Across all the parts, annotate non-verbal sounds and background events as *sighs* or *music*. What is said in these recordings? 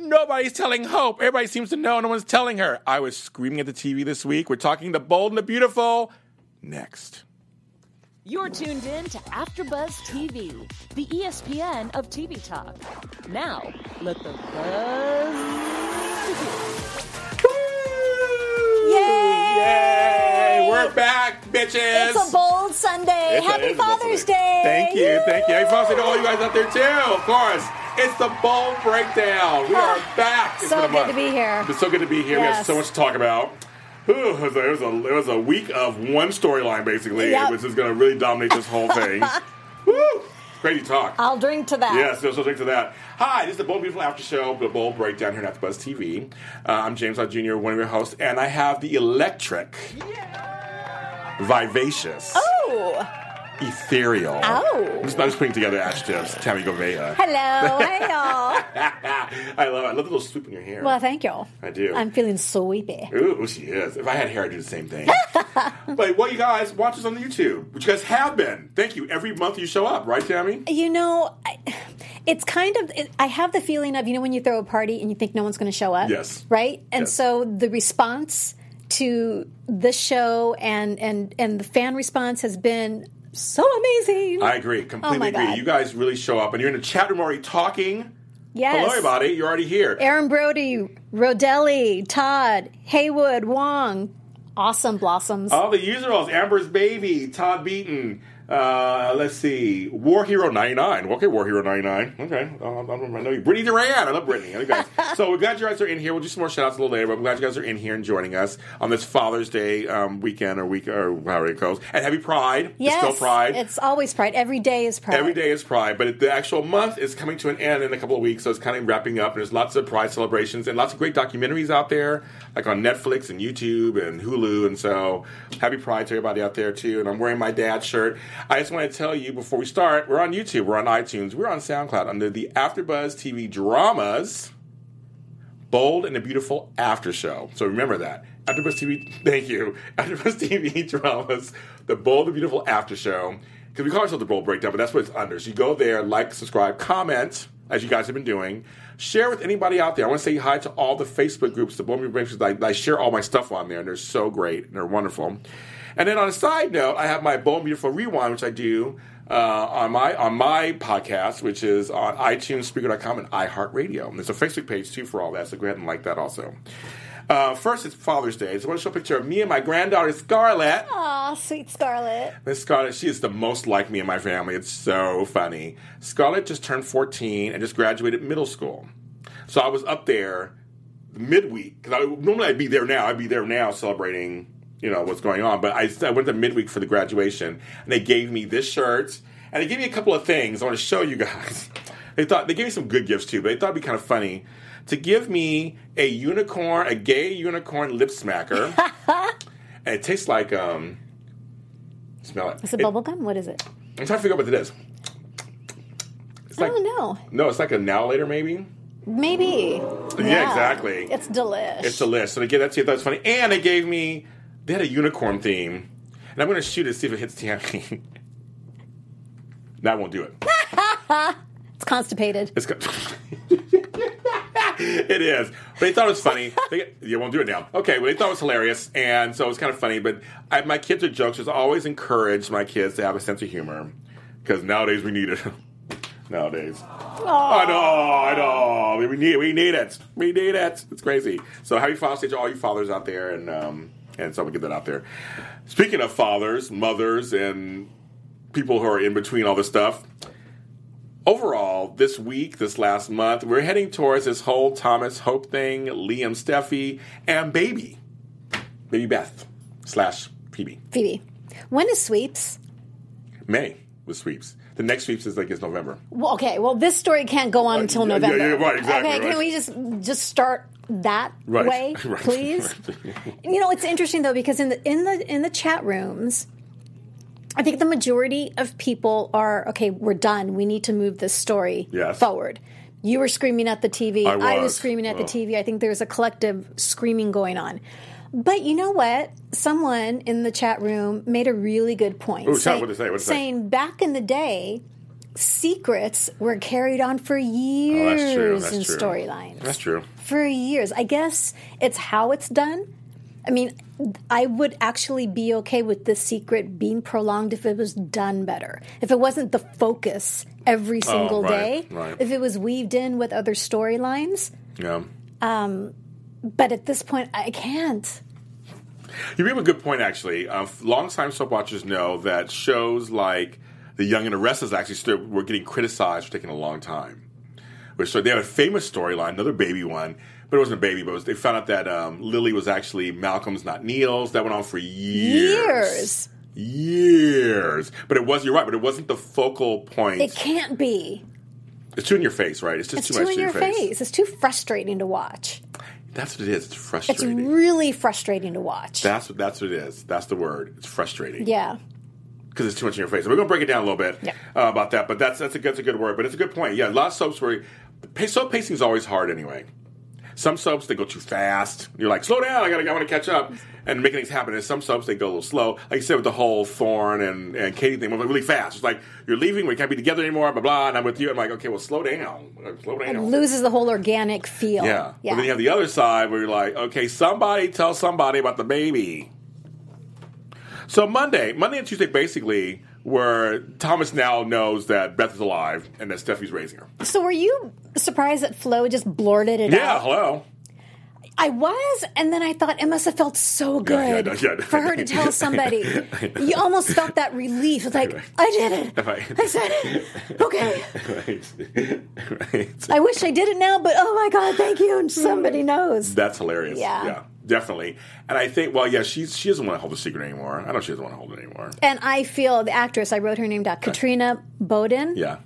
Nobody's telling Hope. Everybody seems to know. No one's telling her. I was screaming at the TV this week. We're talking the bold and the beautiful. Next. You're tuned in to AfterBuzz TV, the ESPN of TV talk. Now, let the buzz begin. Yay! We're back, bitches. It's a bold Sunday. It's Happy a Father's Sunday. Day. Thank you, thank you. Happy Father's Day to all you guys out there too. Of course, it's the bold breakdown. We are back. It's So good month. to be here. It's so good to be here. We have so much to talk about. Whew, it, was a, it, was a, it was a week of one storyline basically, Yep. which is going to really dominate this whole thing. *laughs* Woo! Crazy talk. I'll drink to that. Yes, so, so drink to that. Hi, this is the Bold Beautiful After Show, the Bold Breakdown here at AfterBuzz TV. Uh, I'm James Lott Jr., one of your hosts, and I have the electric, vivacious, Oh, ethereal. Oh. I'm just, I'm just putting together adjectives. Tami Goveia. hello. hey, y'all. *laughs* I love it. I love the little swoop in your hair. Well, thank you. All. I do. I'm feeling sweepy. Ooh, she is. If I had hair, I'd do the same thing. *laughs* but what you guys watch us on the YouTube, which you guys have been. Thank you. Every month you show up, right, Tami? You know, I, it's kind of. It, I have the feeling of you know when you throw a party and you think no one's going to show up. Yes. Right. And Yes. so the response to the show and and and the fan response has been so amazing. I agree. Completely Oh agree. God. You guys really show up, and you're in the chat room already talking. yes. Hello, everybody. You're already here. Aaron Brody, Rodelli, Todd, Haywood, Wong, awesome blossoms. All the usuals: Amber's baby, Todd Beaton. Uh, let's see, War Hero 99. Okay, War Hero 99. Okay, uh, I know you. Brittany Duran. I love Brittany. Okay, *laughs* so we're glad you guys are in here. We'll do some more shout outs a little later, but I'm glad you guys are in here and joining us on this Father's Day um, weekend or week or however it goes. And happy Pride. yes, It's still Pride. It's always Pride. Every day is Pride. Every day is Pride, but the actual month is coming to an end in a couple of weeks, so it's kind of wrapping up. And there's lots of Pride celebrations and lots of great documentaries out there, like on Netflix and YouTube and Hulu. And so, happy Pride to everybody out there too. And I'm wearing my dad's shirt. I just want to tell you before we start, we're on YouTube, we're on iTunes, we're on SoundCloud under the AfterBuzz TV dramas. Bold and the Beautiful After Show. So remember that. AfterBuzz TV, thank you. AfterBuzz TV *laughs* dramas, the Bold and Beautiful After Show. Because we call ourselves the Bold Breakdown, but that's what it's under. So you go there, like, subscribe, comment, as you guys have been doing. Share with anybody out there. I want to say hi to all the Facebook groups, the Bold and Beautiful Breakdown. I, I share all my stuff on there, and they're so great, and they're wonderful. And then on a side note, I have my and Beautiful Rewind, which I do uh, on my on my podcast, which is on iTunes, Spreaker.com, and iHeartRadio. And there's a Facebook page too for all that, so go ahead and like that also. Uh, first, it's Father's Day. So I want to show a picture of me and my granddaughter Scarlett. Aw, sweet Scarlett. Miss Scarlett, she is the most like me in my family. It's so funny. Scarlett just turned 14 and just graduated middle school. So I was up there midweek because normally I'd be there now. I'd be there now celebrating, you know, what's going on. But I, I went to midweek for the graduation, and they gave me this shirt and they gave me a couple of things I want to show you guys. *laughs* They thought they gave me some good gifts too, but they thought it'd be kind of funny to give me a unicorn, a gay unicorn lip smacker, *laughs* and it tastes like um. Smell it. Is it It- bubble gum? What is it? I'm trying to figure out what it is. It's I don't know. no, it's like a now later maybe. Maybe. Yeah, exactly. It's delish. It's a list. So they gave that to you. I thought it was funny, and they gave me they had a unicorn theme, and I'm going to shoot it see if it hits Tami. *laughs* that won't do it. *laughs* It's constipated. It's got. *laughs* it is. But they thought it was funny. They, you won't do it now. Okay, well, they thought it was hilarious, and so it was kind of funny. But I, my kids are jokesters. I always encourage my kids to have a sense of humor because nowadays we need it. nowadays. I know, I know. We need, we need it. We need it. It's crazy. So happy Father's Day to all you fathers out there, and um, and so we get that out there. Speaking of fathers, mothers, and people who are in between all this stuff overall, this week, this last month, we're heading towards this whole Thomas Hope thing, Liam Steffi, and baby, baby Beth slash Phoebe. Phoebe. When is sweeps? May with sweeps. The next sweeps is like is November. Well, okay. Well, this story can't go on until yeah, yeah, November. yeah, right, exactly, Okay, right. can we just just start that Right, way, *laughs* right, please? *laughs* You know, it's interesting though because in the in the in the chat rooms, I think the majority of people are okay. We're done. We need to move this story Yes. forward. You were screaming at the TV. I was. was. screaming at the Oh. TV. I think there's a collective screaming going on. But you know what? Someone in the chat room made a really good point. Ooh, say? They say? saying back in the day, secrets were carried on for years Oh, that's true. That's in storylines. That's true. For years. I guess it's how it's done. I mean, I would actually be okay with this secret being prolonged if it was done better. If it wasn't the focus every single Oh, right, day. right. If it was weaved in with other storylines. Yeah. Um, But at this point, I can't. You bring up a good point, actually. Um, longtime soap watchers know that shows like The Young and the Restless actually still were getting criticized for taking a long time. Which so they have a famous storyline, another baby one, but it wasn't a baby. But was, they found out that um, Lily was actually Malcolm's, not Neil's. That went on for years, Years. years. But it was you're right. But it wasn't the focal point. It can't be. it's too in your face, right? It's just It's too too much in your face. It's too frustrating to watch. That's what it is. It's frustrating. It's really frustrating to watch. that's what that's what it is. That's the word. It's frustrating. yeah. Because it's too much in your face. We're going to break it down a little bit Yeah. uh, about that, but that's that's a that's a good word. But it's a good point. Yeah, a lot of soaps where soap pacing is always hard anyway. Some soaps they go too fast. You're like, slow down. I gotta, I want to catch up and making things happen. And some soaps they go a little slow. Like you said with the whole Thorn and and Katie thing, went really fast. It's like you're leaving. We can't be together anymore. Blah blah. And I'm with you. I'm like, okay, well, slow down. Slow down. It loses the whole organic feel. Yeah. Yeah. But then you have the other side where you're like, okay, somebody tell somebody about the baby. So Monday, Monday and Tuesday, basically, where Thomas now knows that Beth is alive and that Steffi's raising her. so were you surprised that Flo just blurted it Yeah, out? hello. I was, and then I thought it must have felt so Yeah, good yeah, yeah. for her to tell *laughs* somebody. you almost felt that relief. It's like, *laughs* I did it. Right. I said it. Okay. right. *laughs* right. I wish I did it now, but oh my God, thank you. And somebody knows. That's hilarious. Yeah. Definitely. And I think, well, yeah, she's she doesn't want to hold the secret anymore. I know she doesn't want to hold it anymore. And I feel the actress, I wrote her name down, Katrina Bowden. Yeah.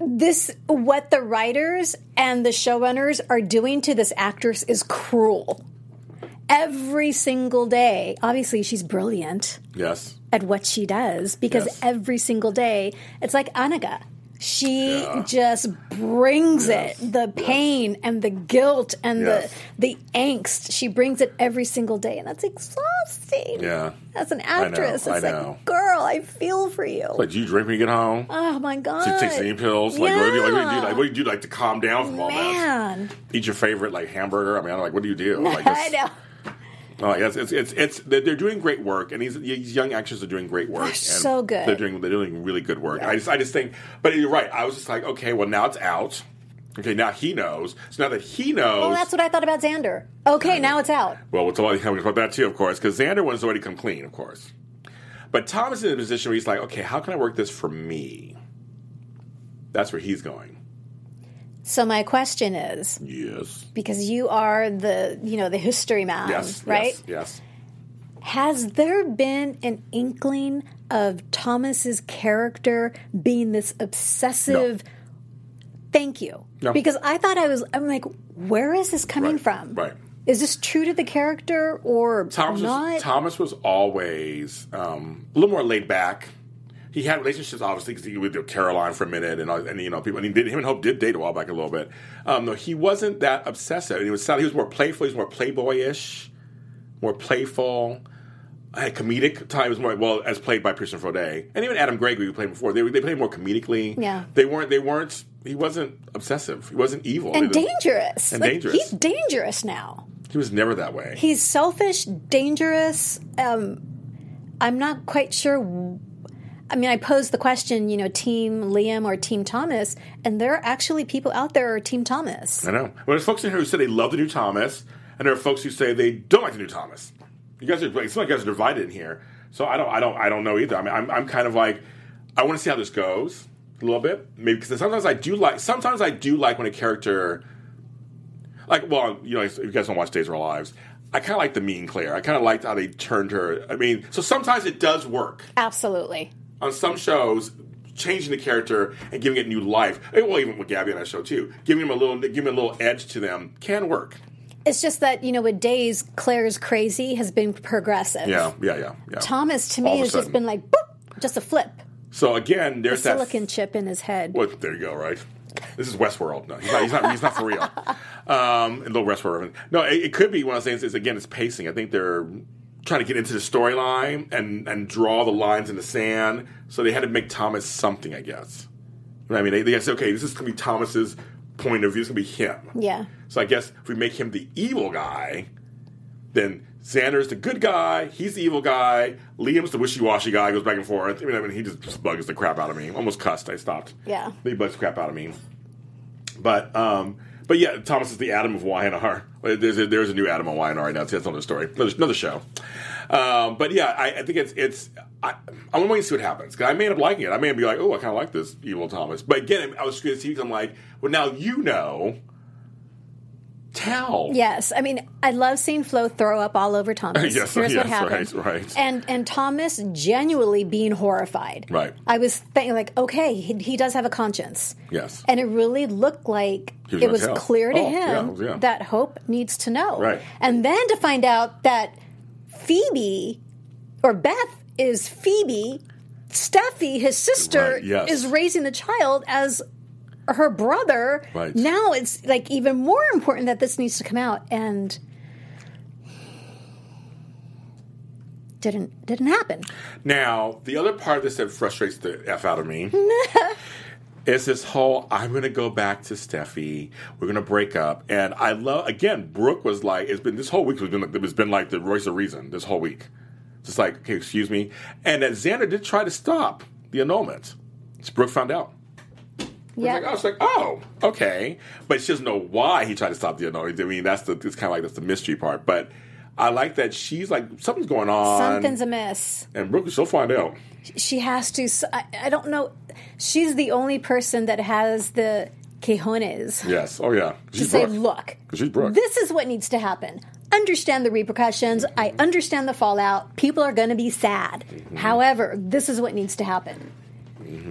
This, what the writers and the showrunners are doing to this actress is cruel. Every single day, obviously, she's brilliant Yes. at what she does because Yes. every single day, it's like Annika. She Yeah. just brings Yes. it the pain and the guilt and Yes. the the angst. She brings it every single day, and that's exhausting. Yeah. As an actress, I it's know. like, girl, I feel for you. Like, do you drink when you get home? oh my god! do you take sleeping pills? Like, what do you, like, what do you do? Like, what do you do? Like, to calm down from all that? Eat your favorite like hamburger. I mean, I'm like, what do you do? Like, *laughs* I know. Oh, yes, it's it's it's they're they're doing great work, and these, these young actors are doing great work. They're and so good. They're doing they're doing really good work. I just I just think, but you're right. I was just like, okay, well now it's out. Okay, now he knows. So now that he knows, Well, that's what I thought about Xander. Okay, now it's out. well, we'll talk about that too, of course, because Xander one's already come clean, of course. But Thomas is in a position where he's like, okay, how can I work this for me? That's where he's going. So my question is, Yes. because you are the you know the history man, Yes. right? Yes. yes. Has there been an inkling of Thomas's character being this obsessive? Thank you. No. Because I thought I was. I'm like, where is this coming Right, from? right. Is this true to the character or Thomas not? was, Thomas was always um, a little more laid back. He had relationships, obviously, because he with Caroline for a minute, and, and you know, people. And he did him and Hope did date a while back a little bit. Um, no, he wasn't that obsessive. And he was he was more playful. He was more playboyish, more playful. I had comedic time. He was more well as played by Pierson Fodé, and even Adam Gregory, who played before. They they played more comedically. Yeah. they weren't. They weren't. He wasn't obsessive. He wasn't evil. and dangerous. And Like, dangerous. He's dangerous now. He was never that way. He's selfish, dangerous. Um, I'm not quite sure. I mean, I posed the question, you know, Team Liam or Team Thomas, and there are actually people out there who are Team Thomas. I know. Well, there's folks in here who say they love the new Thomas, and there are folks who say they don't like the new Thomas. You guys are like, some of you guys are divided in here. So I don't, I don't, I don't know either. I mean, I'm, I'm kind of like, I want to see how this goes a little bit, maybe because sometimes I do like, sometimes I do like when a character, like, well, you know, if you guys don't watch Days of Our Lives, I kind of like the mean Claire. I kind of liked how they turned her. I mean, so sometimes it does work. Absolutely. On some shows changing the character and giving it new life. Well, even with Gabby on that show too, giving them a little, giving a little edge to them can work. It's just that you know, with days, Claire's crazy has been progressive. Yeah, yeah, yeah, yeah. Thomas to me has just been like boop, just a flip, So again, there's that silicon chip in his head. Well, there you go. Right. This is Westworld. No, he's not. He's not, he's not for real. *laughs* Um, a little Westworld. No, it, it could be one of those things. Is again, it's pacing. I think they're trying to get into the storyline and and draw the lines in the sand. So they had to make Thomas something. I guess. You know what I mean, they, they said, okay, this is going to be Thomas's point of view. It's going to be him. Yeah. So I guess if we make him the evil guy, then Xander's the good guy. He's the evil guy. Liam's the wishy-washy guy. Goes back and forth. I mean, I mean, he just, just bugs the crap out of me. Almost cussed. I stopped. Yeah. He bugs the crap out of me. But um, but yeah, Thomas is the Adam of Y&R. There's a, there's a new Adam of Y&R right now. That's another story. Another, another show. Um, but yeah, I, I think it's it's. I, I'm to wait and see what happens. 'Cause I may end up liking it. I may be like, oh, I kind of like this evil Thomas. But again, I was curious to see. 'cause I'm like, well, now you know. Tell. Yes, I mean, I love seeing Flo throw up all over Thomas. *laughs* Yes, Here's what yes, happened. right, right. And and Thomas genuinely being horrified. Right. I was thinking like, okay, he, he does have a conscience. Yes. And it really looked like was it was tell. clear to Oh, him yeah, yeah. that Hope needs to know. Right. And then to find out that Phoebe or Beth is Phoebe, Steffi, his sister, Right, yes. is raising the child as her brother. Right. Now it's like even more important that this needs to come out and didn't didn't happen. Now, the other part of this that frustrates the F out of me *laughs* is this whole I'm going to go back to Steffi. We're going to break up. And I love, again, Brooke was like, it's been this whole week has been like, it's been like the voice of reason this whole week. Just like, okay, excuse me. And that Xander did try to stop the annulment. So Brooke found out. Yeah. Like, I was like, oh, okay. But she doesn't know why he tried to stop the annulment. I mean, that's the, it's kind of like, that's the mystery part. But I like that she's like, something's going on. Something's amiss. and Brooke, she'll find out. She has to. I don't know. She's the only person that has the quejones Yes. Oh, yeah. to She's say, look, she's Brooke. this is what needs to happen. Understand the repercussions. I understand the fallout. People are going to be sad. Mm-hmm. However, this is what needs to happen.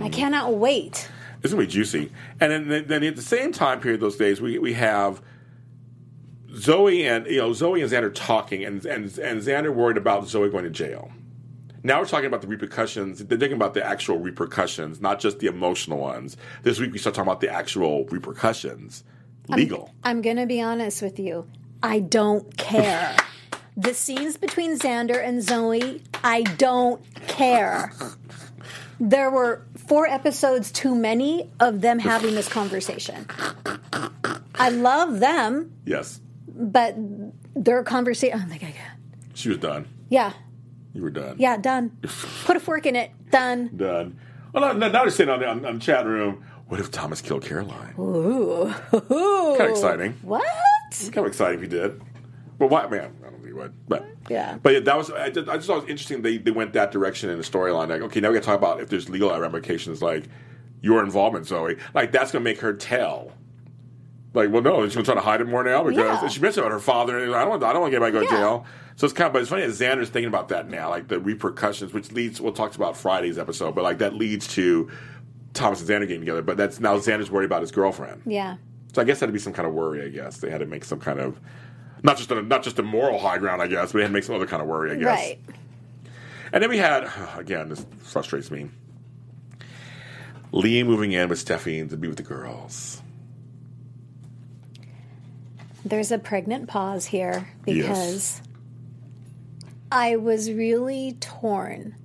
I cannot wait. It's gonna be juicy. And then, then at the same time period, those days, we we have Zoe and you know Zoe and Xander talking, and and and Xander worried about Zoe going to jail. Now we're talking about the repercussions. They're thinking about the actual repercussions, not just the emotional ones. This week we start talking about the actual repercussions, legal. I'm going to be honest with you. I don't care. *laughs* the scenes between Xander and Zoe, I don't care. There were four episodes too many of them having this conversation. I love them, yes, but their conversation. Oh my god! she was done. Yeah, You were done. yeah, done. Put a fork in it. Done. Done. Oh, well, now, now they're sitting on the on, on the chat room. What if Thomas killed Caroline? Ooh, *laughs* Kind of exciting. What? kind of exciting if he did. But why, man? I don't think he would. But Yeah. But yeah, that was. I just, I just thought it was interesting. They they went that direction in the storyline. Like, okay, now we got to talk about if there's legal ramifications, like your involvement, Zoe. Like that's going to make her tell. Like, well, no, she's going to try to hide it more now because Yeah. she mentioned about her father. And I don't, want- I don't want anybody to go to Yeah. jail. So it's kind of, but it's funny that Xander's thinking about that now, like the repercussions, which leads. We'll talk about Friday's episode, but like that leads to Thomas and Xander getting together. But that's now Xander's worried about his girlfriend. Yeah. So I guess that'd be some kind of worry. I guess they had to make some kind of not just a, not just a moral high ground. I guess, but it had to make some other kind of worry. I guess. Right. And then we had *sighs* again. This frustrates me. Lee moving in with Steffi to be with the girls. There's a pregnant pause here Yes. because I was really torn.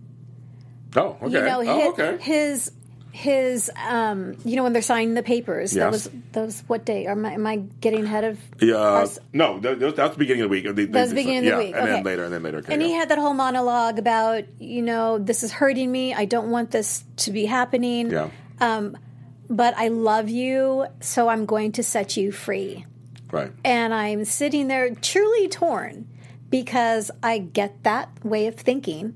Oh, okay. You know, his, oh, okay. his his um you know when they're signing the papers that Yes. was that was what day am I, am I getting ahead of Yeah, ours? no, that, that was the beginning of the week. They- That was the beginning of yeah, the week. and okay. then later, and then later. Okay, and he had that whole monologue about, you know, this is hurting me. I don't want this to be happening. yeah, But I love you, so I'm going to set you free. right. And I'm sitting there truly torn because I get that way of thinking.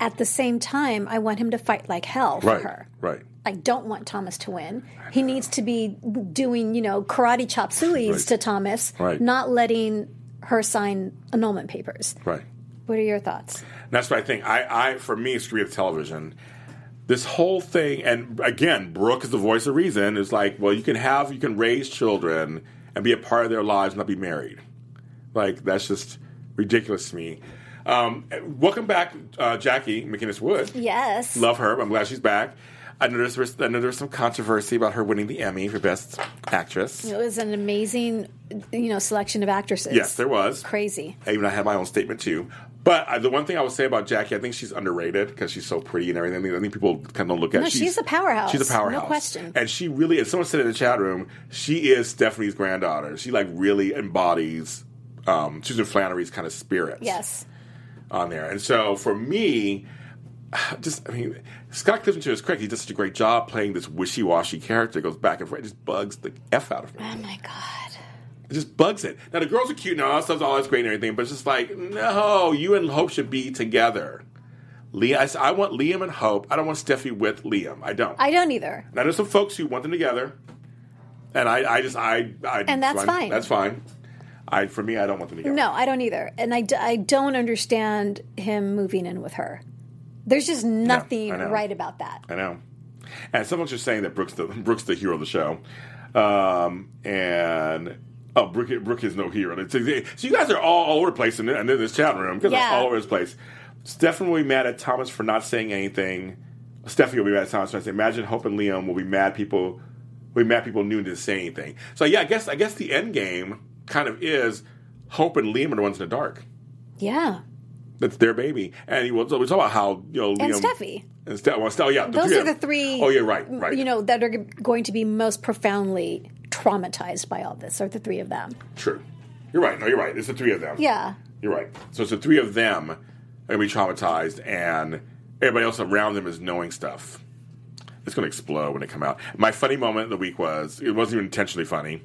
At the same time, I want him to fight like hell for Right, her. right. I don't want Thomas to win. He needs to be doing, you know, karate chop sueys Right. to Thomas, Right. not letting her sign annulment papers. Right. What are your thoughts? That's what I think. I, I for me, it's reality television. This whole thing, and again, Brooke is the voice of reason. Is like, well, you can have, you can raise children and be a part of their lives, and not be married. Like that's just ridiculous to me. Um, welcome back, uh, Jackie MacInnes Wood. Yes. Love her. I'm glad she's back. I know there's I know there's some controversy about her winning the Emmy for Best Actress. It was an amazing, you know, selection of actresses. Yes, there was. Crazy. I even I had my own statement too. But uh, the one thing I would say about Jackie, I think she's underrated because she's so pretty and everything. I think, people kind of look at. No, she's a powerhouse. She's a powerhouse, No question. And she really, as someone said in the chat room, she is Stephanie's granddaughter. She like really embodies um, Susan Flannery's kind of spirit. Yes. On there. And so for me, *sighs* just I mean, Scott Clifton to his credit, he does such a great job playing this wishy-washy character. Goes back and forth, it just bugs the f out of me. Oh my god. It just bugs it. Now the girls are cute and all that stuff's all that's great and everything, but it's just like no, you and Hope should be together. Liam, I, I want Liam and Hope. I don't want Steffi with Liam. I don't. I don't either. now there's some folks who want them together, and I, I just I, I And that's fine. That's fine. I for me, I don't want them together. No, I don't either. And I, d- I don't understand him moving in with her. There's just nothing know. right about that. I know. And someone's just saying that Brooks the *laughs* Brooks the hero of the show, um, and oh, Brooke, Brooke is no hero. So you guys are all, all over the place and in, in this chat room because Yeah. all over this place. Stefan will be mad at Thomas for not saying anything. Stephanie will be mad at Thomas for not saying. Imagine Hope and Liam will be mad people. Will be mad people knew didn't say anything. So yeah, I guess I guess the end game kind of is Hope and Liam are the ones in the dark. Yeah. That's their baby. And he was, we talk about how you know Liam, And Steffi. and Ste- well, Ste- yeah, Those are the three. Oh, you're right, right. You know, that are going to be most profoundly traumatized by all this, are the three of them. True. You're right. No, you're right. It's the three of them. Yeah. You're right. So it's the three of them are going to be traumatized, and everybody else around them is knowing stuff. It's going to explode when it come out. My funny moment of the week was it wasn't even intentionally funny.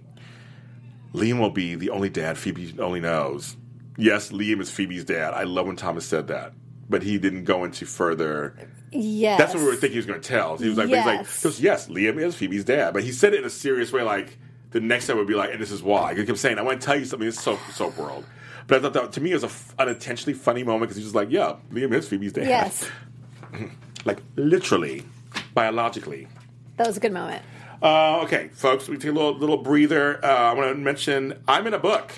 Liam will be the only dad Phoebe only knows. Yes, Liam is Phoebe's dad. I love when Thomas said that, but he didn't go into further. Yes. That's what we were thinking he was going to tell. He was like, he was like, Yes. he goes, yes, Liam is Phoebe's dad, but he said it in a serious way, like the next time would be like, and this is why. He kept saying, I want to tell you something. It's soap, soap world. But I thought that to me it was a f- unintentionally funny moment because he was like, yeah, Liam is Phoebe's dad. Yes. *laughs* like literally, biologically. That was a good moment. Uh, okay, folks, we take a little little breather. Uh, I want to mention I'm in a book.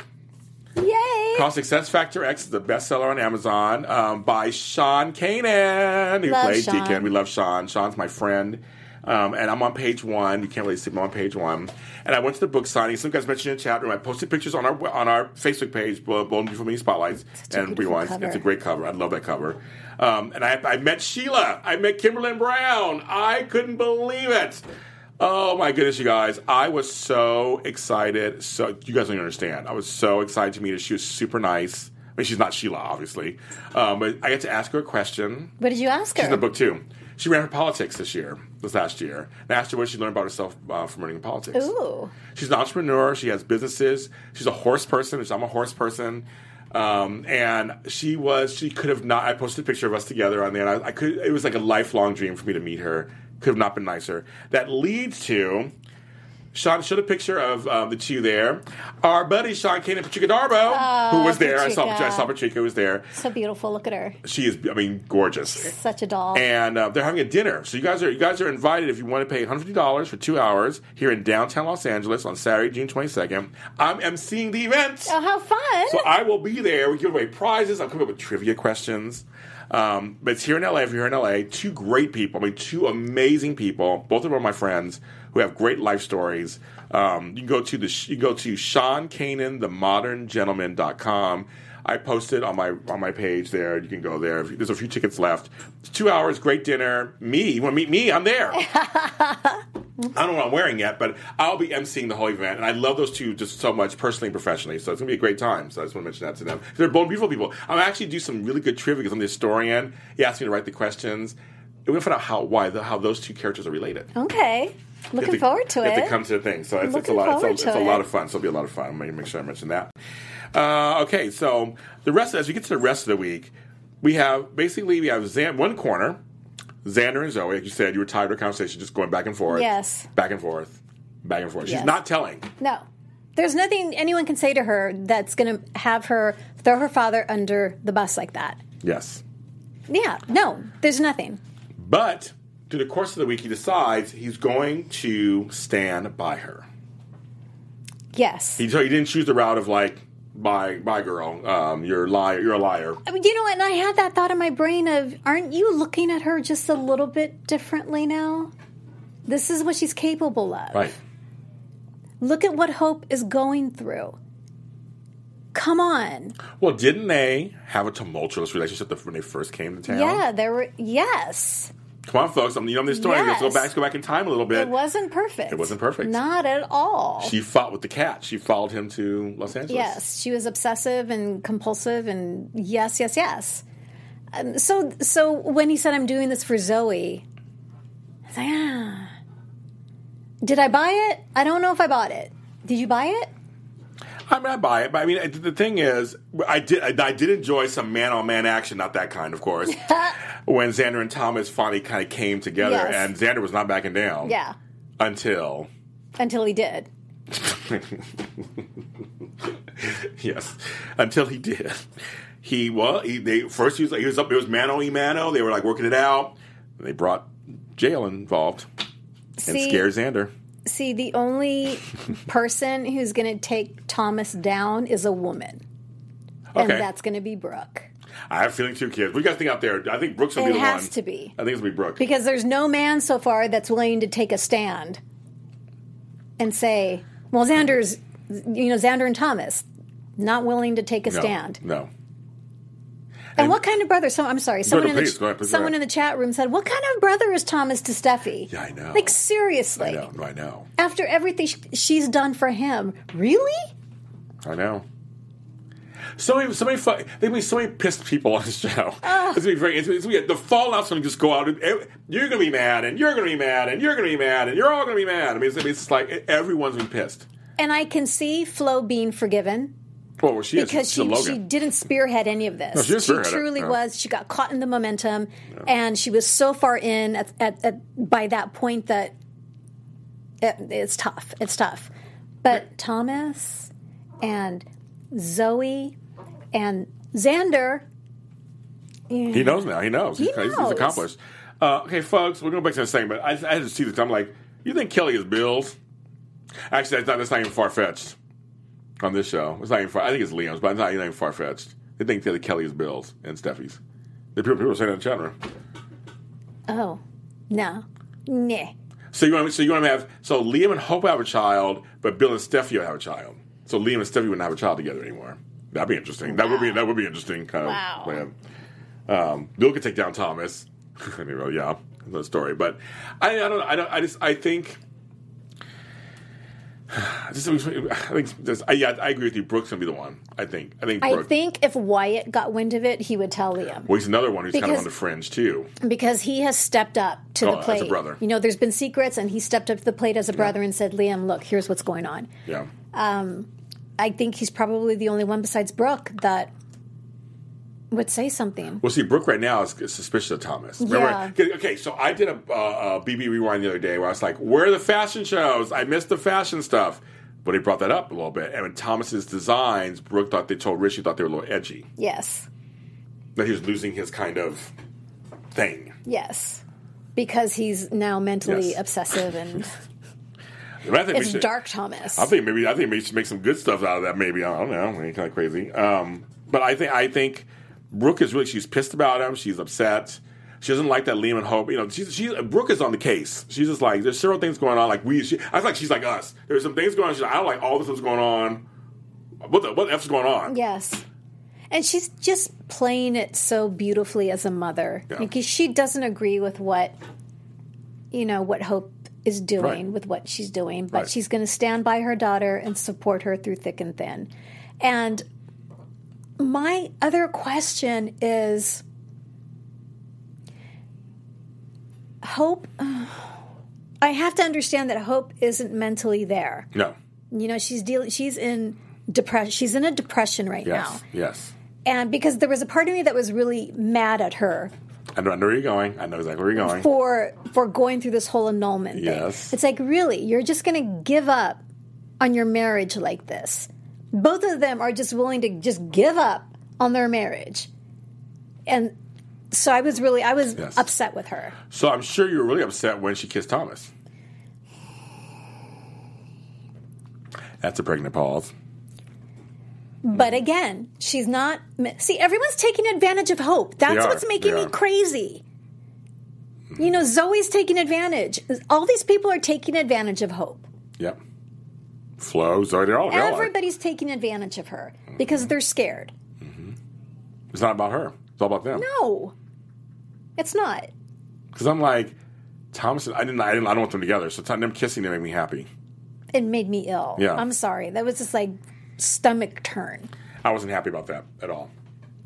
Yay! Called Success Factor X is the bestseller on Amazon um, by Sean Kanan, who Love played Sean. Deacon. We love Sean. Sean's my friend. Um, and I'm on page one. You can't really see me I'm on page one. And I went to the book signing. Some guys mentioned in the chat room. I posted pictures on our on our Facebook page, Bold Beautiful Mini Spotlights, and Rewinds. cover. It's a great cover. I love that cover. Um, and I, I met Sheila. I met Kimberlin Brown. I couldn't believe it. Oh my goodness, you guys! I was so excited. So you guys don't even understand. I was so excited to meet her. She was super nice. I mean, she's not Sheila, obviously, um, but I got to ask her a question. What did you ask her? She's in the book too. She ran for politics this year, this last year. And I asked her what she learned about herself uh, from running in politics. Ooh. She's an entrepreneur. She has businesses. She's a horse person. which I'm a horse person. Um, and she was, she could have not, I posted a picture of us together on there. And I, I could, it was like a lifelong dream for me to meet her. Could have not been nicer. That leads to, Sean showed a picture of um, the two there. Our buddy Sean Kane and Patricia Darbo, who was there. I saw, Patricia. I saw Patricia was there. So beautiful. Look at her. She is, I mean, gorgeous Such a doll. and uh, they're having a dinner. So you guys are you guys are invited if you want to pay one hundred fifty dollars for two hours here in downtown Los Angeles on Saturday, June twenty second. I'm emceeing the event, oh, how fun! so I will be there. We give away prizes. I'm coming up with trivia questions. Um, but it's here in LA. If you're here in LA, two great people. I mean, two amazing people. Both of them are my friends who have great life stories. Um, you can go to the you can go to Sean Kanan, the modern I posted on my on my page there. You can go there. There's a few tickets left. It's two hours, great dinner. Me, you want to meet me? I'm there. *laughs* I don't know what I'm wearing yet, but I'll be emceeing the whole event, and I love those two just so much, personally and professionally. So it's gonna be a great time. So I just want to mention that to them. They're both beautiful people. I'm actually do some really good trivia because I'm the historian. He asked me to write the questions. And we're gonna find out how why the, how those two characters are related. okay. Looking forward to if it. they come to the thing. So it's, it's a lot. It's, a, it's to a lot of fun. So it'll be a lot of fun. I'm gonna make sure I mention that. Uh, okay, so the rest as we get to the rest of the week, we have basically we have Zan, one corner, Xander and Zoe. Like you said, you were tired of conversation, just going back and forth. Yes. back and forth, back and forth. She's Yes. not telling. No. There's nothing anyone can say to her that's going to have her throw her father under the bus like that. Yes. Yeah, no, there's nothing. But through the course of the week, he decides he's going to stand by her. Yes. He, so he didn't choose the route of like, bye, bye, girl. Um, you're a liar. You're a liar. I mean, you know? And I had that thought in my brain of, aren't you looking at her just a little bit differently now? This is what she's capable of. Right. Look at what Hope is going through. Come on. Well, didn't they have a tumultuous relationship when they first came to town? Yeah, there were, yes. Come on, folks. I mean, you know this story. Let's go back. Go back in time a little bit. It wasn't perfect. It wasn't perfect. Not at all. She fought with the cat. She followed him to Los Angeles. Yes, she was obsessive and compulsive, and yes, yes, yes. Um, so, so when he said, "I'm doing this for Zoe," I was like, ah. Did I buy it? I don't know if I bought it. Did you buy it? I mean, I buy it, but I mean, the thing is, I did, I did enjoy some man-on-man action, not that kind, of course. *laughs* when Xander and Thomas finally kind of came together, Yes. and Xander was not backing down. Yeah, Until, until he did. *laughs* yes, until he did. He well, he, they first he was like he was up. It was mano y mano. They were like working it out. They brought jail involved and See, scared Xander. See, the only *laughs* person who's going to take Thomas down is a woman, and Okay. that's going to be Brooke. I have a feeling two kids. Do you guys think out there? I think Brooks will It be the has one. to be. I think it's gonna be Brooke. because there's no man so far that's willing to take a stand and say, "Well, Xander's, you know, Xander and Thomas, not willing to take a no, stand." No. And, what kind of brother? So I'm sorry. Someone in the please, go ahead, please go someone ahead. in the chat room said, "What kind of brother is Thomas to Steffi?" Yeah, I know. Like seriously, I know. I know. after everything sh- she's done for him, really? I know. So many, so many, fu- there'll so many pissed people on this show. It's gonna be very. It's, it's gonna be, the fallout's gonna just go out. and You're gonna be mad, and you're gonna be mad, and you're gonna be mad, and you're all gonna be mad. I mean, it's, it's like everyone's been pissed. And I can see Flo being forgiven Well, she is. because she, she didn't spearhead any of this. No, she it, truly no. was. She got caught in the momentum, and she was so far in at, at, at by that point that it, it's tough. It's tough. But Thomas and Zoe and Xander, He knows now. He knows. He he's, he's accomplished. Uh, okay, folks, we're going back to the same, but I, I had to see this. I'm like, you think Kelly is Bills? Actually, that's not, that's not even far fetched on this show. It's not even far. I think it's Liam's, but it's not even far fetched. They think that Kelly is Bills and Steffi's. The people, people are saying that in the chat room. oh no, nah. So you want so you want to have so Liam and Hope have a child, but Bill and Steffi have a child. So Liam and Steffi wouldn't have a child together anymore. That'd be interesting. That would be that would be interesting kind Wow. of plan. Um, Bill could take down Thomas. I mean, well, yeah, another story. But I, I don't. I don't. I just. I think. *sighs* I just, *sighs* I think. Just, I, yeah, I agree with you. Brooks gonna be the one. I think. I think. I think if Wyatt got wind of it, he would tell Liam. Well, he's another one who's kind of Because- on the fringe too. because he has stepped up to Oh, the as a plate. brother. You know, there's been secrets, and he stepped up to the plate as a brother and said, "Liam, look, here's what's going on." Yeah. Um, I think he's probably the only one besides Brooke that would say something. Well, see, Brooke right now is suspicious of Thomas. Remember? Okay, so I did a, uh, a BB rewind the other day where I was like, "Where are the fashion shows? I missed the fashion stuff." But he brought that up a little bit, and with Thomas's designs, Brooke thought they told Rich she thought they were a little edgy. Yes, That he was losing his kind of thing. yes, because he's now mentally Yes. obsessive and *laughs* I think it's should- dark Thomas. I think maybe I think we should make some good stuff out of that. Maybe I don't know, maybe kind of crazy. Um, but I think I think Brooke is really she's pissed about him. She's upset. She doesn't like that Liam and Hope. You know, she's she's Brooke is on the case. She's just like there's several things going on. Like we, she, I feel like she's like us. There's some things going on. She's like, I don't like all this that's going on. What the what the f's going on? Yes. And she's just playing it so beautifully as a mother Yeah. because she doesn't agree with what you know what Hope is doing Right. with what she's doing, but Right. she's going to stand by her daughter and support her through thick and thin. And my other question is Hope I have to understand that Hope isn't mentally there. No. You know, she's dealing she's in depression she's in a depression right Yes. now. Yes. And because there was a part of me that was really mad at her I know, I know where you're going. I know exactly where you're going. for for going through this whole annulment thing. Yes. It's like really, you're just going to give up on your marriage like this. Both of them are just willing to just give up on their marriage. and so I was really I was Yes. upset with her. So I'm sure you were really upset when she kissed Thomas. That's a pregnant pause. But again, she's not. See, everyone's taking advantage of hope. That's what's making me crazy. You know, Zoe's taking advantage. All these people are taking advantage of hope. Yep. Flo, Zoe, they're they're all Everybody's taking advantage of her because mm-hmm. they're scared. Mm-hmm. It's not about her. It's all about them. No, it's not. Because I'm like, Thomas, I didn't, I didn't, I don't want them together. So them kissing them made me happy. It made me ill. Yeah. I'm sorry. That was just like stomach turn. I wasn't happy about that at all.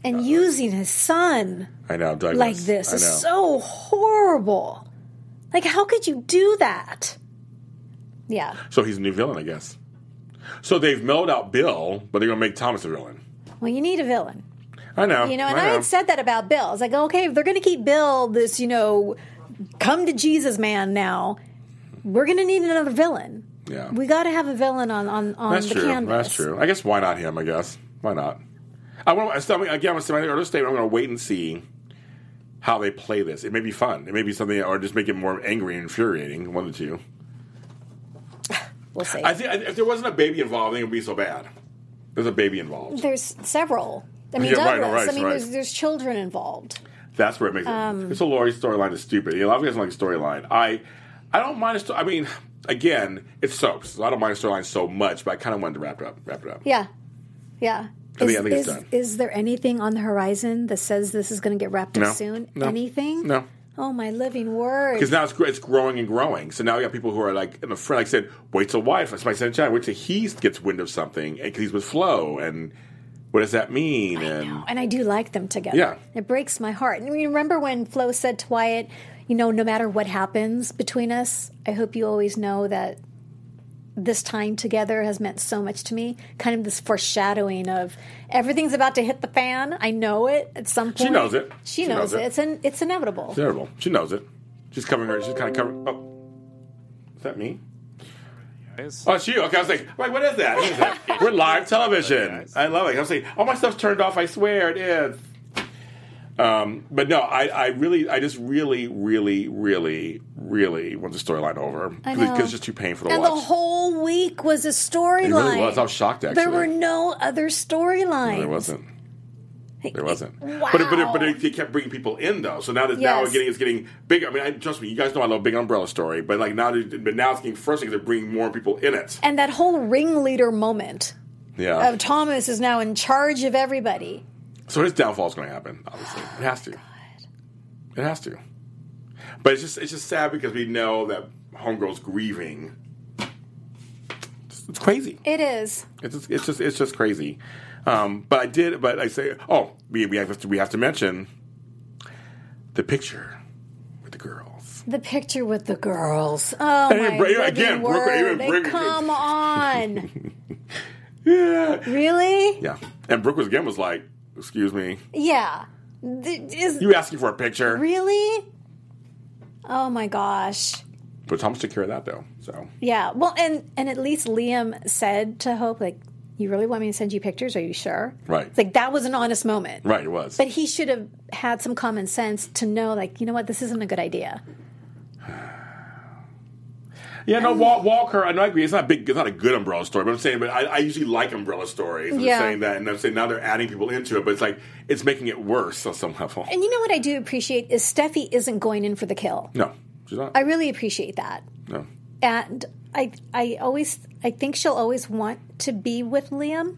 And uh, using his son I know, Douglas. like this is so horrible. Like, how could you do that? Yeah. So he's a new villain, I guess. So they've mellowed out Bill, but they're going to make Thomas a villain. Well, you need a villain. I know. You know, and I I, had said that about Bill. I was like, okay, if they're going to keep Bill this, you know, come to Jesus man now, we're going to need another villain. Yeah. We got to have a villain on on, on That's the true. canvas. That's true. I guess why not him? I guess why not? I want. I still, again, I'm saying my earlier statement. I'm going to wait and see how they play this. It may be fun. It may be something, or just make it more angry and infuriating. One of the two. We'll see. I think if there wasn't a baby involved, I think it would be so bad. There's a baby involved. there's several. I mean, Yeah, right, Douglas. right, I mean, right. there's there's children involved. That's where it makes it. Um, it's a Laurie storyline is stupid. A lot of guys don't like storyline. I, I don't mind a story. I mean, again, it's soaps. So I don't mind a storyline so much, but I kind of wanted to wrap it up. Wrap it up. Yeah, yeah. I think- is, I think it's done. is there anything on the horizon that says this is going to get wrapped up No. soon? No. Anything? No. Oh my living word! Because now it's, it's growing and growing. So now we got people who are like, in the front, like I said, wait till Wyatt. That's my son Chad. Wait till he gets wind of something because he's with Flo. And what does that mean? and and I do like them together. Yeah. It breaks my heart. And you remember when Flo said to Wyatt, you know, no matter what happens between us, I hope you always know that this time together has meant so much to me. Kind of this foreshadowing of everything's about to hit the fan. I know it at some point. She knows it. She, She knows, knows it. it. It's an, it's inevitable. terrible. She knows it. She's covering her. She's kind of covering. Oh, is that me? Oh, it's you. Okay, I was like, wait, what is that? What is that? *laughs* We're live television. I love it. I was like, all my stuff's turned off. I swear it is. Um, but no, I, I really, I just really, really, really, really want the storyline over because it's just too painful to And watch. the whole week was a storyline. It really was. I was shocked, Actually, There were no other storylines. there wasn't. There wasn't. Wow. But it, but it, but it, kept bringing people in though. So now that now it's getting it's getting bigger. I mean, I, trust me, you guys know I love Big Umbrella Story, but like now, but now it's getting first because they're bringing more people in it. And that whole ringleader moment Yeah. of Thomas is now in charge of everybody. So his downfall is going to happen. Obviously, it has to. It has to. But it's just it's just sad because we know that Homegirl's grieving. It's, it's crazy. It is. It's just, it's just it's just crazy. Um, but I did. But I say, oh, we we have to we have to mention the picture with the girls. The picture with the girls. Oh And my living again, Brooke- word. even Brooke- Come on. *laughs* Yeah, really? yeah. And Brooke was again was like, "Excuse me, Yeah. Th- Is, you asking for a picture?" really? Oh my gosh. But Thomas took care of that though. So Yeah. Well, and and at least Liam said to Hope, like, "You really want me to send you pictures? Are you sure?" Right. It's like that was an honest moment. right, it was. But he should have had some common sense to know, like, you know what, this isn't a good idea. Yeah, no, Wal- Walker. I know I agree. It's not a big. It's not a good umbrella story, but I'm saying. But I, I usually like umbrella stories. I'm Yeah. saying that, and I'm saying now they're adding people into it, but it's like it's making it worse on some level. And you know what I do appreciate is Steffi isn't going in for the kill. No, she's not. I really appreciate that. no, And I I always I think she'll always want to be with Liam.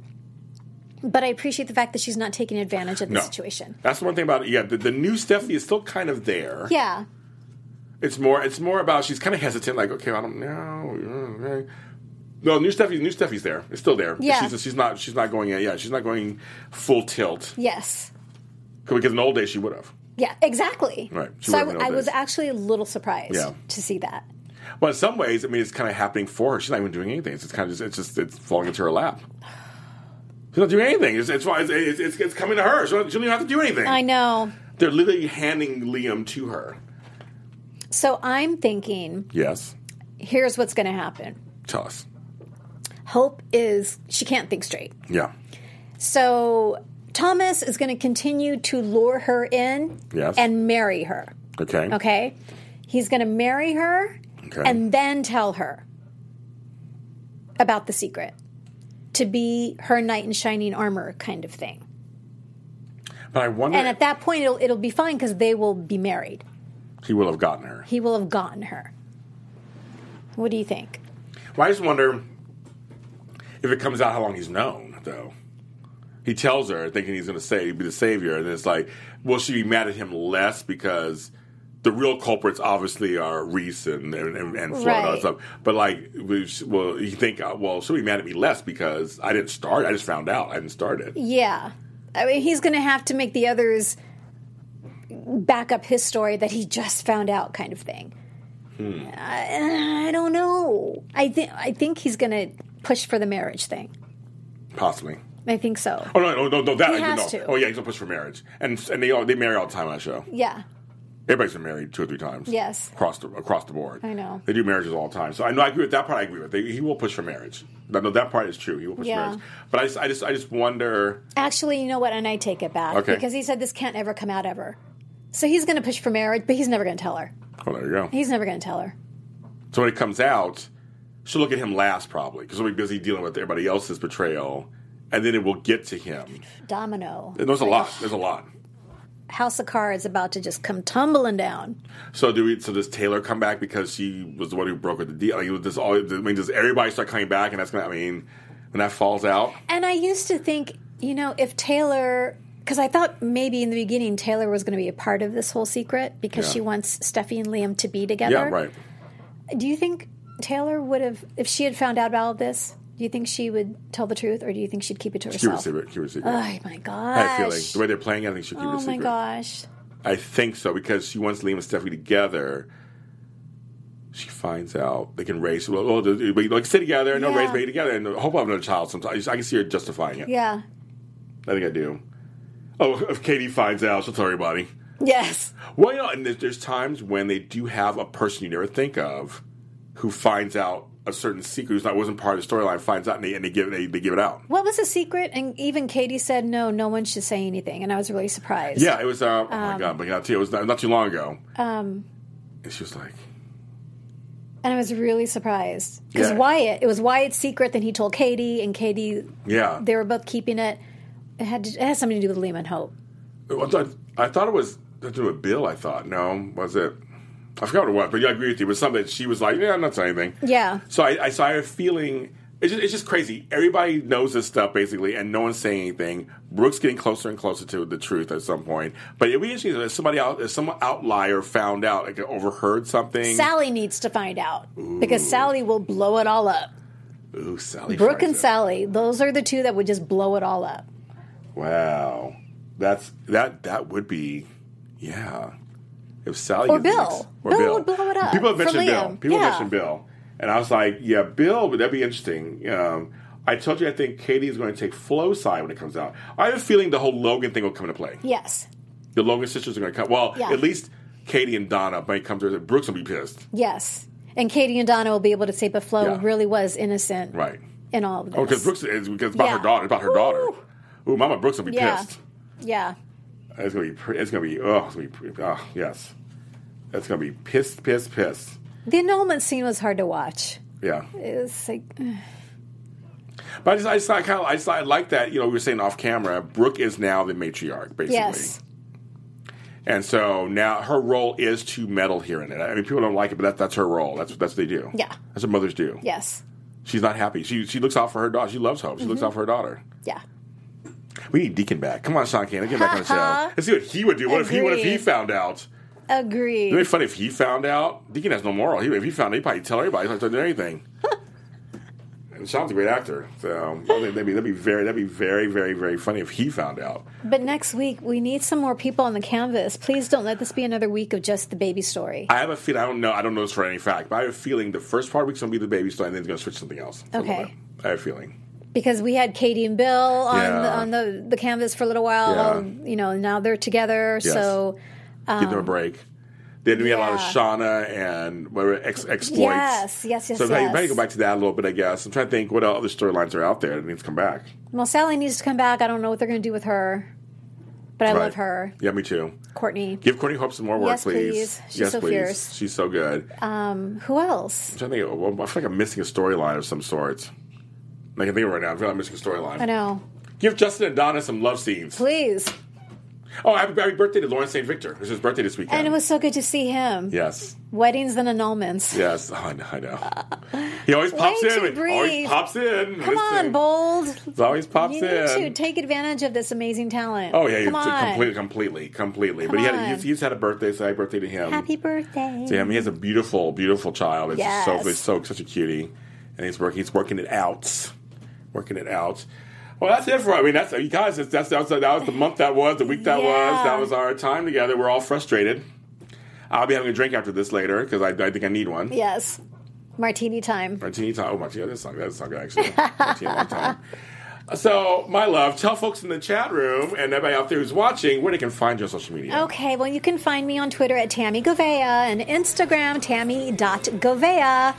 But I appreciate the fact that she's not taking advantage of the no. situation. That's the one thing about it. Yeah, the, the new Stephanie is still kind of there. Yeah. It's more. It's more about she's kind of hesitant. Like, okay, I don't know. okay. No, new Steffi. New Steffi's there. It's still there. Yeah. She's, she's not. She's not going. Yeah, she's not going full tilt Yes. because in the old days she would have. Yeah, exactly. Right. She So I, I was actually a little surprised Yeah. to see that. Well, in some ways, I mean, it's kind of happening for her. She's not even doing anything. It's just kind of just, it's just it's falling into her lap. She's not doing anything. It's it's it's, it's, it's, it's coming to her. She don't even have to do anything. I know. They're literally handing Liam to her. So I'm thinking, Yes. here's what's going to happen. Tell us. Hope is she can't think straight. Yeah. So Thomas is going to continue to lure her in Yes. and marry her. Okay. Okay? He's going to marry her Okay. and then tell her about the secret to be her knight in shining armor kind of thing. But I wonder And at that point, it'll, it'll be fine because they will be married. He will have gotten her. He will have gotten her. What do you think? Well, I just wonder if it comes out how long he's known, though. He tells her, thinking he's going to say he'd be the savior, and it's like, will she be mad at him less because the real culprits obviously are Reese and and, and, and Florida and stuff. But like, we- well, you think, uh, well, she'll be mad at me less because I didn't start. I just found out. I didn't start it. Yeah. I mean, he's going to have to make the others back up his story that he just found out, kind of thing. Hmm. I, I don't know. I think I think he's going to push for the marriage thing. Possibly. I think so. Oh no, no, no, no that He I has know. to. Oh yeah, he's gonna push for marriage, and and they all they marry all the time on that show. Yeah. Everybody's been married two or three times. Yes. across the across the board. I know. they do marriages all the time. So I know I agree with that part. I agree with. They, he will push for marriage. No, that part is true. He will push Yeah. for marriage. But I just, I just, I just wonder. Actually, you know what? And I take it back Okay. because he said this can't ever come out ever. So he's going to push for marriage, but he's never going to tell her. Oh, there you go. He's never going to tell her. So when it comes out, she'll look at him last probably because he'll be busy dealing with everybody else's betrayal, and then it will get to him. Domino. And there's a lot. There's a lot. House of Cards about to just come tumbling down. So do we? So does Taylor come back because she was the one who broke with the deal? Like, does all? I mean, does everybody start coming back? And that's gonna. I mean, when that falls out, And I used to think, you know, if Taylor, because I thought maybe in the beginning Taylor was going to be a part of this whole secret because Yeah. she wants Steffy and Liam to be together. yeah, right. Do you think Taylor would have, if she had found out about all this, do you think she would tell the truth or do you think she'd keep it to herself? Keep it secret. Keep it secret. Oh my gosh. I a feeling the way they're playing, it, I think she'll keep it a Oh my gosh. I think so because she wants Liam and Stephanie together. She finds out they can raise well, oh, they- like stay together and they'll Yeah. raise baby together and hope I have another child. Sometimes I can see her justifying it. Yeah. I think I do. Oh, if Katie finds out, she'll tell everybody. Yes. Well, you know, and there's, there's times when they do have a person you never think of who finds out a certain secret who's not wasn't part of the storyline finds out and they, and they give they, they give it out. What was the secret? And even Katie said, no, no one should say anything. And I was really surprised. Yeah, it was. Uh, oh my god! But I'll tell you, it was not, not too long ago. Um, And she was like, and I was really surprised. Because Yeah. Wyatt, it was Wyatt's secret, then he told Katie, and Katie, "Yeah." they were both keeping it. It had, to, it had something to do with Liam and Hope. I thought, I thought it was to do with Bill. I thought no, was it? I forgot what it was, but yeah, I agree with you. It was something that she was like, "Yeah, I'm not saying anything." Yeah. So I, I, so I have a feeling it's just, it's just crazy. Everybody knows this stuff basically, and no one's saying anything. Brooke's getting closer and closer to the truth at some point. But it'd be interesting if somebody out, if some outlier found out, like overheard something. Sally needs to find out because Sally will blow it all up. Ooh, Sally. Brooke and. Sally, those are the two that would just blow it all up. Wow, that's that. That would be, yeah. If Sally Or Bill. mixed- Bill would blow it up People have mentioned Bill. People Yeah. have mentioned Bill, and I was like, yeah, Bill. But that'd be interesting. Um, I told you I think Katie is going to take Flo's side when it comes out. I have a feeling the whole Logan thing will come into play. Yes. The Logan sisters are going to come. Well, Yeah. at least Katie and Donna might come to. Brooks will be pissed, Yes. And Katie and Donna will be able to say, but Flo Yeah. really was innocent right? in all of this. Oh, because Brooks is because about Yeah. her daughter. About her daughter. Ooh, Mama Brooks will be Yeah. pissed. Yeah. It's gonna be. It's gonna be. Oh, it's gonna be. Oh, yes. That's gonna be pissed, pissed, pissed. The annulment scene was hard to watch. Yeah. It was like, But I just, I just kind of, I just, I like that. You know, we were saying off camera. Brooke is now the matriarch, basically. yes. And so now her role is to meddle here and there. I mean, people don't like it, but that, that's her role. That's that's what they do. Yeah. That's what mothers do. Yes. She's not happy. She she looks out for her daughter. She loves Hope. She Mm-hmm. looks out for her daughter. Yeah. We need Deacon back. Come on, Sean Kanan, get back on the show. Let's see what he would do. What if he? What if he found out? Agreed. It'd be funny if he found out. Deacon has no moral. He, if he found out, he'd probably tell everybody. He's not doing anything. and Sean's a great actor, so I that'd be that'd be very that'd be very very very funny if he found out. But next week, we need some more people on the canvas. Please don't let this be another week of just the baby story. I have a feeling. I don't know. I don't know this for any fact, but I have a feeling the first part of the week's gonna be the baby story, and then it's gonna switch to something else. for a little Okay. I have a feeling. Because we had Katie and Bill on, Yeah. the, on the, the canvas for a little while. Yeah. You know, now they're together. Yes. So, Give Um, them a break. Then we had a lot of Shauna and whatever ex- exploits. Yes, yes, yes, So yes. maybe go back to that a little bit, I guess. I'm trying to think what other storylines are out there that needs to come back. Well, Sally needs to come back. I don't know what they're going to do with her, but I Right. love her, Yeah, me too. Courtney. Give Courtney Hope some more work, Yes, please. please. She's yes, so please. fierce. She's so good. Um, who else? I'm trying to think. I feel like I'm missing a storyline of some sort. I can think right now. I feel like I'm missing a storyline. I know. Give Justin and Donna some love scenes. Please. Oh, happy, happy birthday to Lawrence St. Victor. It was his birthday this weekend. And it was so good to see him. yes. Weddings and annulments. Yes. Oh, I know. I know. He always pops Way in. to Always pops in. Come on, bold. He always pops You need in. to take advantage of this amazing talent. Oh yeah, come on. completely, completely, completely. Come but he had, on. he's, he's had a birthday, so happy birthday to him. Happy birthday. to him. He has a beautiful, beautiful child. It's just so, it's so such a cutie, and he's working, he's working it out, working it out. Well, that's it for. I mean, that's you guys. That's, that's that was, that was the month that was, the week that was. That was our time together. We're all frustrated. I'll be having a drink after this later because I, I think I need one. Yes. Martini time. Martini time. Oh, Martini. That's not that's not good actually. Martini time. *laughs* So, my love, tell folks in the chat room and everybody out there who's watching where they can find you on social media. Okay, well, you can find me on Twitter at Tami Goveia and Instagram, tami.goveia.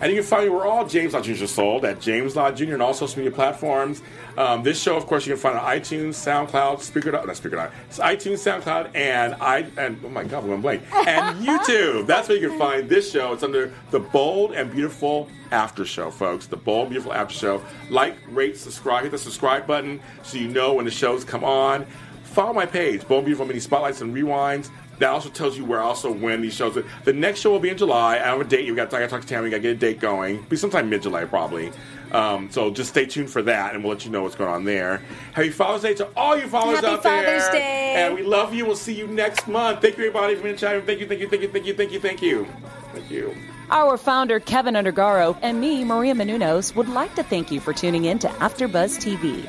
And you can find me, we're all James Lott Jr. Sold at James Lott Jr. and all social media platforms. Um, this show, of course, you can find on iTunes, SoundCloud, Speaker, not Speaker, it's iTunes, SoundCloud, and I, and oh my God, I'm going blank, and *laughs* YouTube. That's where you can find this show. It's under the Bold and Beautiful After Show, folks. The Bold, Beautiful After Show. Like, rate, subscribe, hit the subscribe button so you know when the shows come on. Follow my page, Bold and Beautiful Mini Spotlights and Rewinds. That also tells you where also when these shows. The next show will be in July. I have a date. You got. I got to talk to Tami. We got to get a date going. Be sometime mid July probably. Um, so just stay tuned for that, and we'll let you know what's going on there. Happy Father's Day to all you fathers Happy out there. Father's Day. And we love you. We'll see you next month. Thank you, everybody, for being in the chat room. Thank you. Thank you. Thank you. Thank you. Thank you. Thank you. Thank you. Our founder, Kevin Undergaro, and me, Maria Menounos, would like to thank you for tuning in to AfterBuzz TV.